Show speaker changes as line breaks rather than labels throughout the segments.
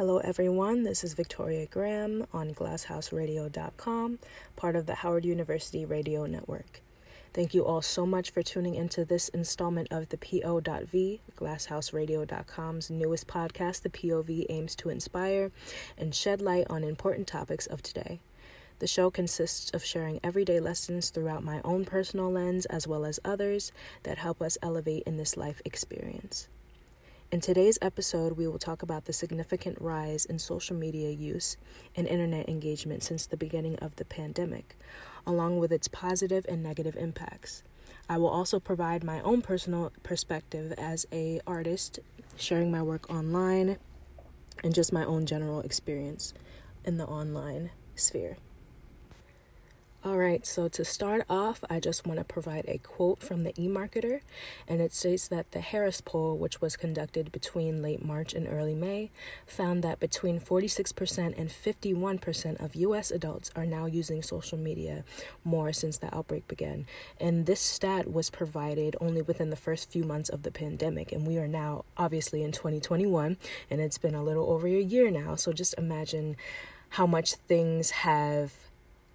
Hello, everyone. This is Victoria Graham on glasshouseradio.com, part of the Howard University Radio Network. Thank you all so much for tuning into this installment of the PO.V, glasshouseradio.com's newest podcast. The POV aims to inspire and shed light on important topics of today. The show consists of sharing everyday lessons throughout my own personal lens as well as others that help us elevate in this life experience. In today's episode, we will talk about the significant rise in social media use and internet engagement since the beginning of the pandemic, along with its positive and negative impacts. I will also provide my own personal perspective as a artist, sharing my work online and just my own general experience in the online sphere. All right, so to start off, I just want to provide a quote from the eMarketer, and it states that the Harris poll, which was conducted between late March and early May, found that between 46% and 51% of US adults are now using social media more since the outbreak began. And this stat was provided only within the first few months of the pandemic, and we are now obviously in 2021, and it's been a little over a year now. So just imagine how much things have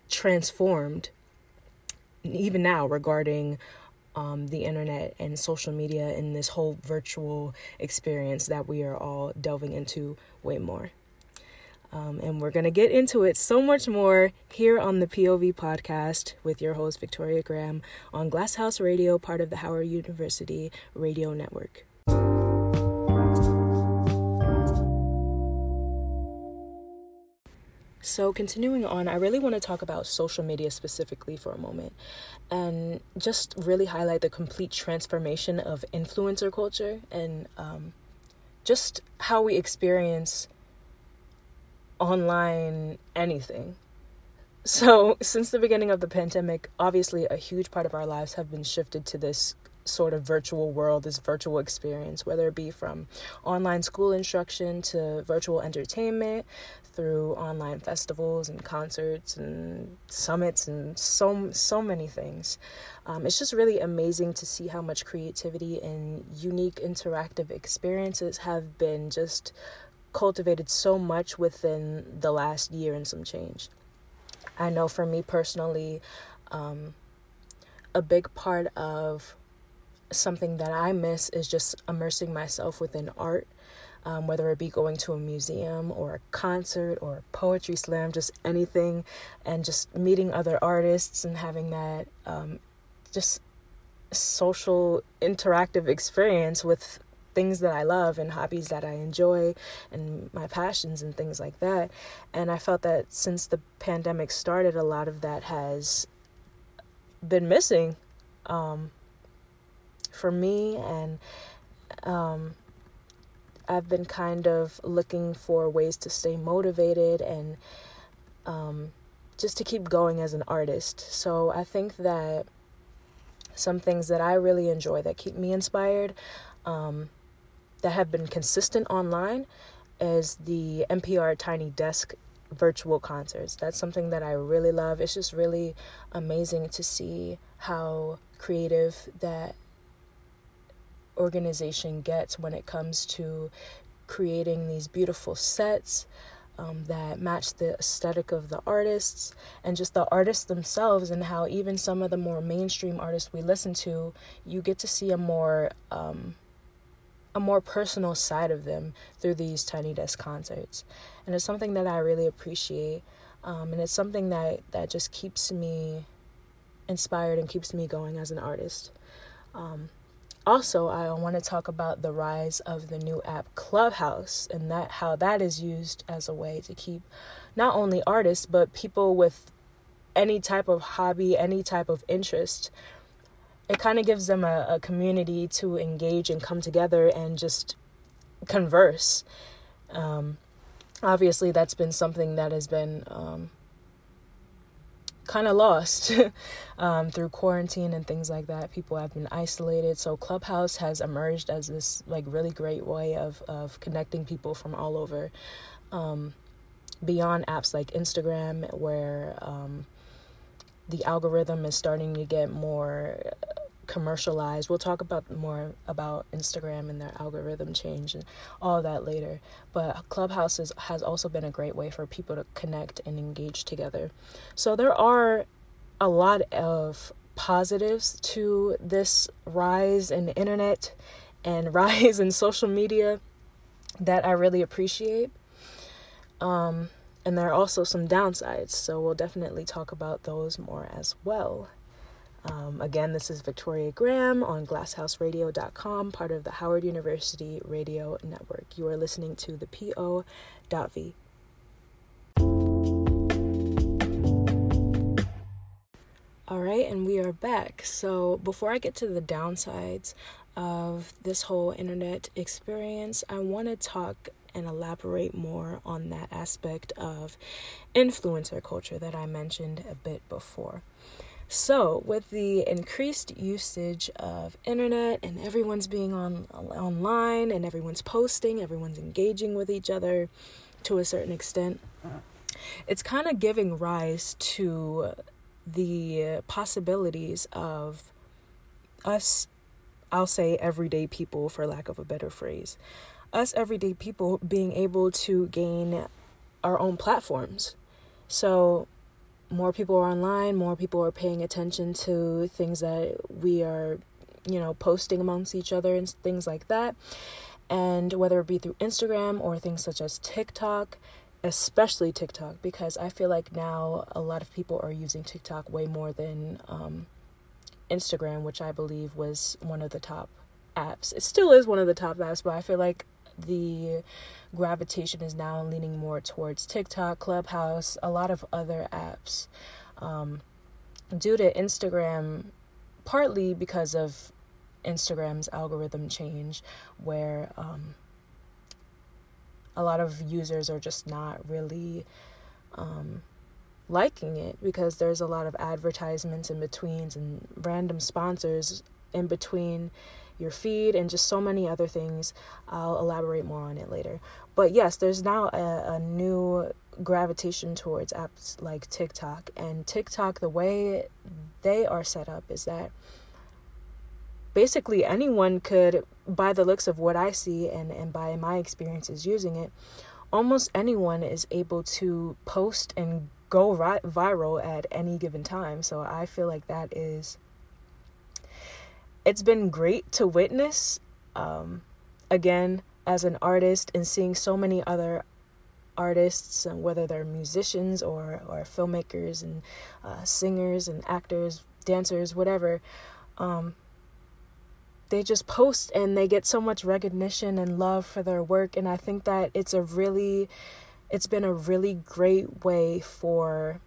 transformed even now regarding um, the internet and social media and this whole virtual experience that we are all delving into way more. Um, and we're going to get into it so much more here on the POV podcast with your host, Victoria Graham, on Glasshouse Radio, part of the Howard University Radio Network. So, continuing on, I really want to talk about social media specifically for a moment and just really highlight the complete transformation of influencer culture and um, just how we experience online anything. So, since the beginning of the pandemic, obviously a huge part of our lives have been shifted to this sort of virtual world, this virtual experience, whether it be from online school instruction to virtual entertainment, through online festivals and concerts and summits and so so many things. Um, it's just really amazing to see how much creativity and unique interactive experiences have been just cultivated so much within the last year and some change. I know for me personally, um, a big part of something that I miss is just immersing myself within art um, whether it be going to a museum or a concert or a poetry slam, just anything, and just meeting other artists and having that um, just social interactive experience with things that I love and hobbies that I enjoy and my passions and things like that. And I felt that since the pandemic started, a lot of that has been missing um, for me and um, I've been kind of looking for ways to stay motivated and um, just to keep going as an artist. So I think that some things that I really enjoy that keep me inspired, um, that have been consistent online, is the NPR Tiny Desk virtual concerts. That's something that I really love. It's just really amazing to see how creative that organization gets when it comes to creating these beautiful sets um, that match the aesthetic of the artists and just the artists themselves, and how even some of the more mainstream artists we listen to, you get to see a more um, a more personal side of them through these tiny desk concerts, and it's something that I really appreciate, um, and it's something that that just keeps me inspired and keeps me going as an artist. Also i want to talk about the rise of the new app clubhouse and that how that is used as a way to keep not only artists but people with any type of hobby any type of interest. It kind of gives them a, a community to engage and come together and just converse. Um, obviously that's been something that has been um, kind of lost um, through quarantine and things like that. People have been isolated. So Clubhouse has emerged as this like really great way of of connecting people from all over. Um, beyond apps like Instagram, where um, the algorithm is starting to get more commercialized. We'll talk about more about Instagram and their algorithm change and all that later. But Clubhouse is, has also been a great way for people to connect and engage together. So there are a lot of positives to this rise in the internet and rise in social media that I really appreciate. Um, and there are also some downsides, so we'll definitely talk about those more as well. Um, again, this is Victoria Graham on glasshouseradio.com, part of the Howard University Radio Network. You are listening to the PO.V. All right, and we are back. So, before I get to the downsides of this whole internet experience, I want to talk and elaborate more on that aspect of influencer culture that I mentioned a bit before. So, with the increased usage of internet and everyone's being on online and everyone's posting, everyone's engaging with each other to a certain extent, it's kind of giving rise to the possibilities of us I'll say everyday people for lack of a better phrase. Us everyday people being able to gain our own platforms. So more people are online, more people are paying attention to things that we are, you know, posting amongst each other and things like that. And whether it be through Instagram or things such as TikTok, especially TikTok, because I feel like now a lot of people are using TikTok way more than um, Instagram, which I believe was one of the top apps. It still is one of the top apps, but I feel like the gravitation is now leaning more towards TikTok, Clubhouse, a lot of other apps. Um, due to Instagram, partly because of Instagram's algorithm change, where um, a lot of users are just not really um, liking it because there's a lot of advertisements in betweens and random sponsors in between your feed, and just so many other things. I'll elaborate more on it later. But yes, there's now a, a new gravitation towards apps like TikTok. And TikTok, the way they are set up is that basically anyone could, by the looks of what I see and, and by my experiences using it, almost anyone is able to post and go ri- viral at any given time. So I feel like that is it's been great to witness um, again as an artist and seeing so many other artists and whether they're musicians or or filmmakers and uh, singers and actors dancers whatever um, they just post and they get so much recognition and love for their work. And i think that it's a really it's been a really great way for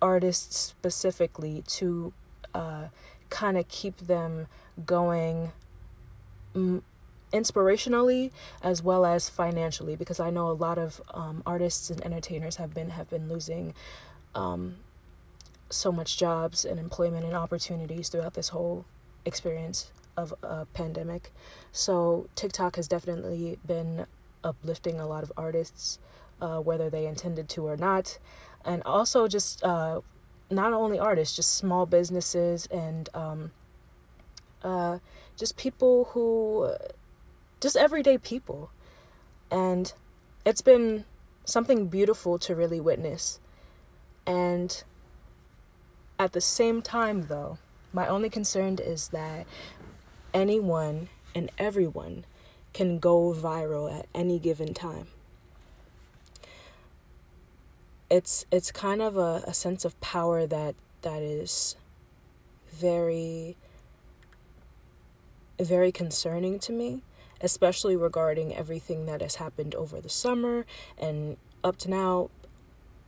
artists specifically to uh, kind of keep them going mm, inspirationally as well as financially because I know a lot of um, artists and entertainers have been have been losing um, so much jobs and employment and opportunities throughout this whole experience of a pandemic. So TikTok has definitely been uplifting a lot of artists, uh, whether they intended to or not, and also just uh, not only artists, just small businesses and um, uh, just people who, just everyday people. And it's been something beautiful to really witness. And at the same time, though, my only concern is that anyone and everyone can go viral at any given time. It's it's kind of a, a sense of power that that is very very concerning to me, especially regarding everything that has happened over the summer and up to now,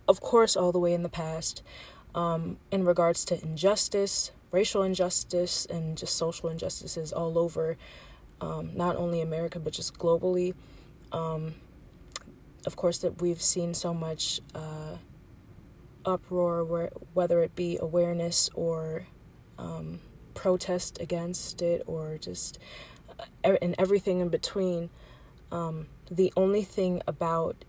of course, all the way in the past, um, in regards to injustice, racial injustice, and just social injustices all over, um, not only America, but just globally. Um, of course, that we've seen so much uh, uproar, where, whether it be awareness or um, protest against it or just uh, and everything in between. Um, the only thing about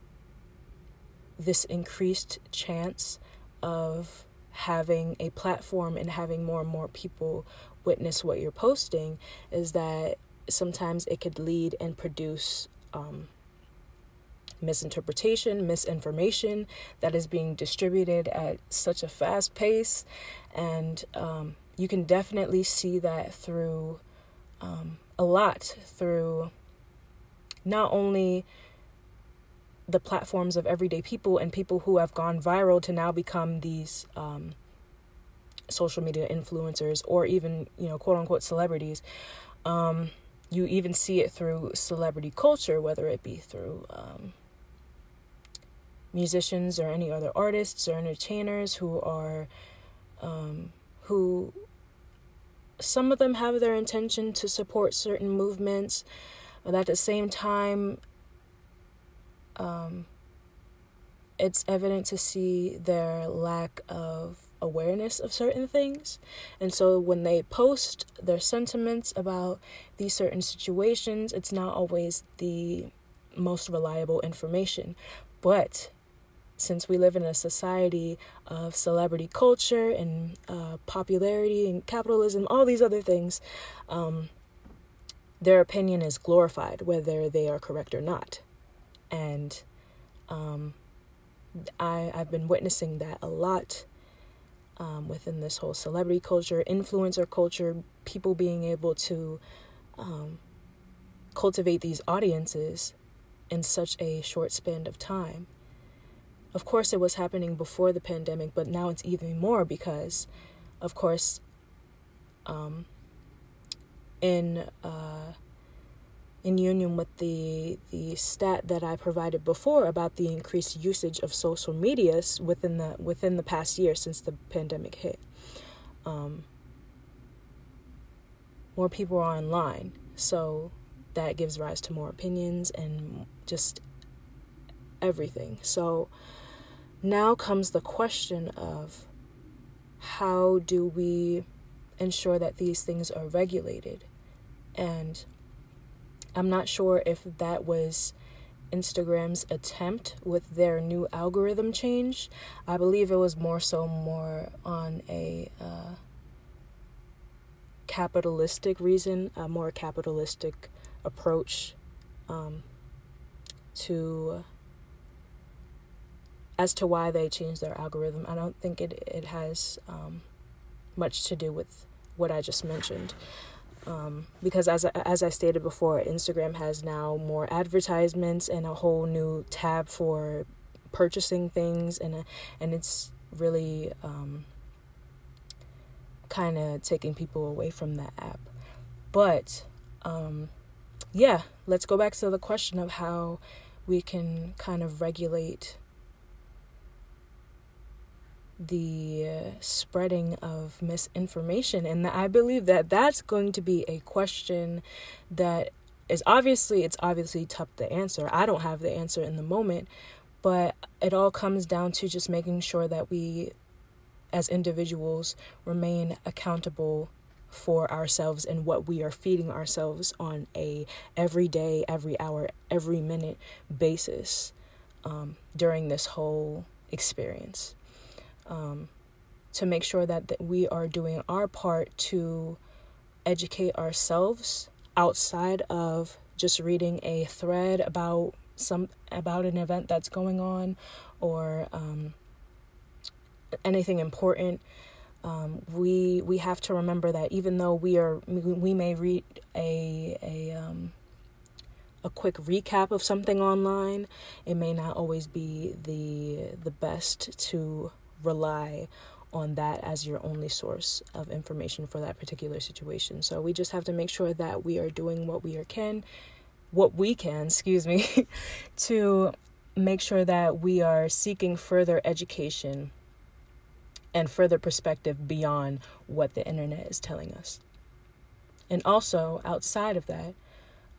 this increased chance of having a platform and having more and more people witness what you're posting is that sometimes it could lead and produce um, misinterpretation, misinformation that is being distributed at such a fast pace. And um, you can definitely see that through um, a lot through not only the platforms of everyday people and people who have gone viral to now become these um, social media influencers or even you know quote unquote celebrities um, you even see it through celebrity culture whether it be through um, musicians or any other artists or entertainers who are um, who some of them have their intention to support certain movements but at the same time um, it's evident to see their lack of awareness of certain things. And so when they post their sentiments about these certain situations, it's not always the most reliable information. But since we live in a society of celebrity culture and uh, popularity and capitalism, all these other things, um, their opinion is glorified, whether they are correct or not. And um, I, I've been witnessing that a lot um, within this whole celebrity culture, influencer culture, people being able to um, cultivate these audiences in such a short span of time. Of course, it was happening before the pandemic, but now it's even more because, of course, um, in uh, in union with the the stat that I provided before about the increased usage of social medias within the within the past year since the pandemic hit. Um, more people are online, so that gives rise to more opinions and just everything. So now comes the question of how do we ensure that these things are regulated? And I'm not sure if that was Instagram's attempt with their new algorithm change. I believe it was more so more on a uh, capitalistic reason, a more capitalistic approach um, to as to why they changed their algorithm. I don't think it it has um, much to do with what I just mentioned. Um, because as as I stated before, Instagram has now more advertisements and a whole new tab for purchasing things, and and it's really um, kind of taking people away from that app. But um, yeah, let's go back to the question of how we can kind of regulate the spreading of misinformation. And i believe that that's going to be a question that is obviously it's obviously tough to answer. I don't have the answer in the moment but it all comes down to just making sure that we as individuals remain accountable for ourselves and what we are feeding ourselves on a every day every hour every minute basis um, during this whole experience um, to make sure that, that we are doing our part to educate ourselves outside of just reading a thread about some about an event that's going on or um, anything important. Um, we we have to remember that even though we are we may read a a um, a quick recap of something online, it may not always be the the best to rely on that as your only source of information for that particular situation. So we just have to make sure that we are doing what we are can what we can, excuse me, to make sure that we are seeking further education and further perspective beyond what the internet is telling us. And also, outside of that,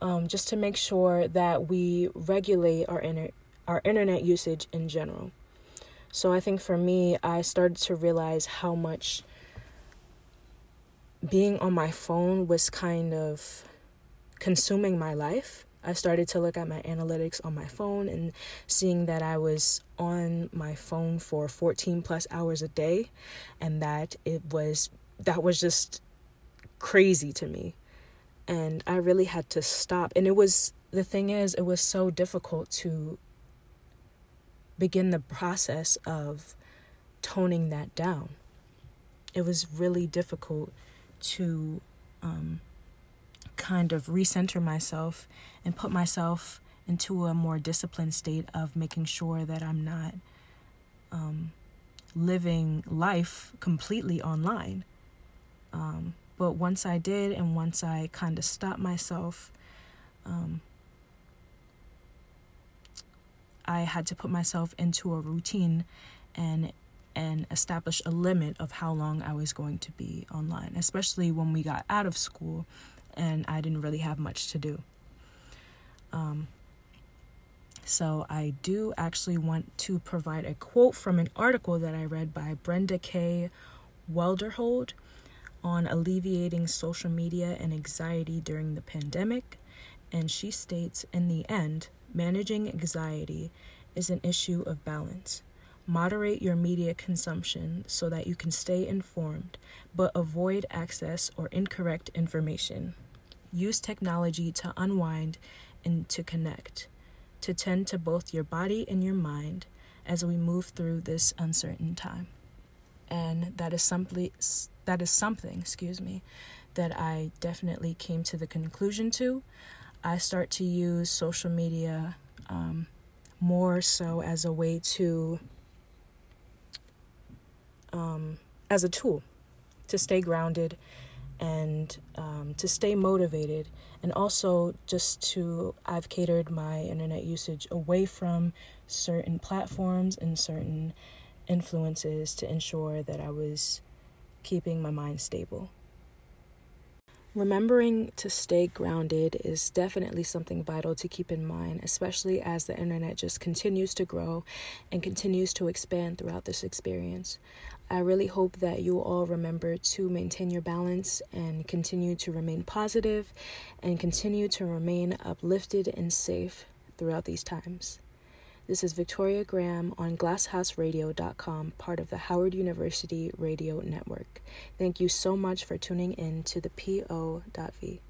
um, just to make sure that we regulate our inter- our internet usage in general. So I think for me, I started to realize how much being on my phone was kind of consuming my life. I started to look at my analytics on my phone and seeing that I was on my phone for 14 plus hours a day and that it was that was just crazy to me. And I really had to stop. And it was the thing is it was so difficult to begin the process of toning that down. It was really difficult to um, kind of recenter myself and put myself into a more disciplined state of making sure that I'm not um, living life completely online. Um, but once I did, and once I kind of stopped myself, um, I had to put myself into a routine and and establish a limit of how long I was going to be online, especially when we got out of school and I didn't really have much to do. Um, so I do actually want to provide a quote from an article that I read by Brenda K. Wiederhold on alleviating social media and anxiety during the pandemic. And she states In the end, managing anxiety is an issue of balance. Moderate your media consumption so that you can stay informed, but avoid access or incorrect information. Use technology to unwind and to connect, to tend to both your body and your mind as we move through this uncertain time. And that is simply that is something, excuse me, that I definitely came to the conclusion to. I start to use social media um, more so as a way to um, as a tool to stay grounded and um, to stay motivated and also just to i've catered my internet usage away from certain platforms and certain influences to ensure that i was keeping my mind stable Remembering to stay grounded is definitely something vital to keep in mind, especially as the internet just continues to grow and continues to expand throughout this experience. I really hope that you all remember to maintain your balance and continue to remain positive and continue to remain uplifted and safe throughout these times. This is Victoria Graham on glasshouseradio.com, part of the Howard University Radio Network. Thank you so much for tuning in to the PO.V.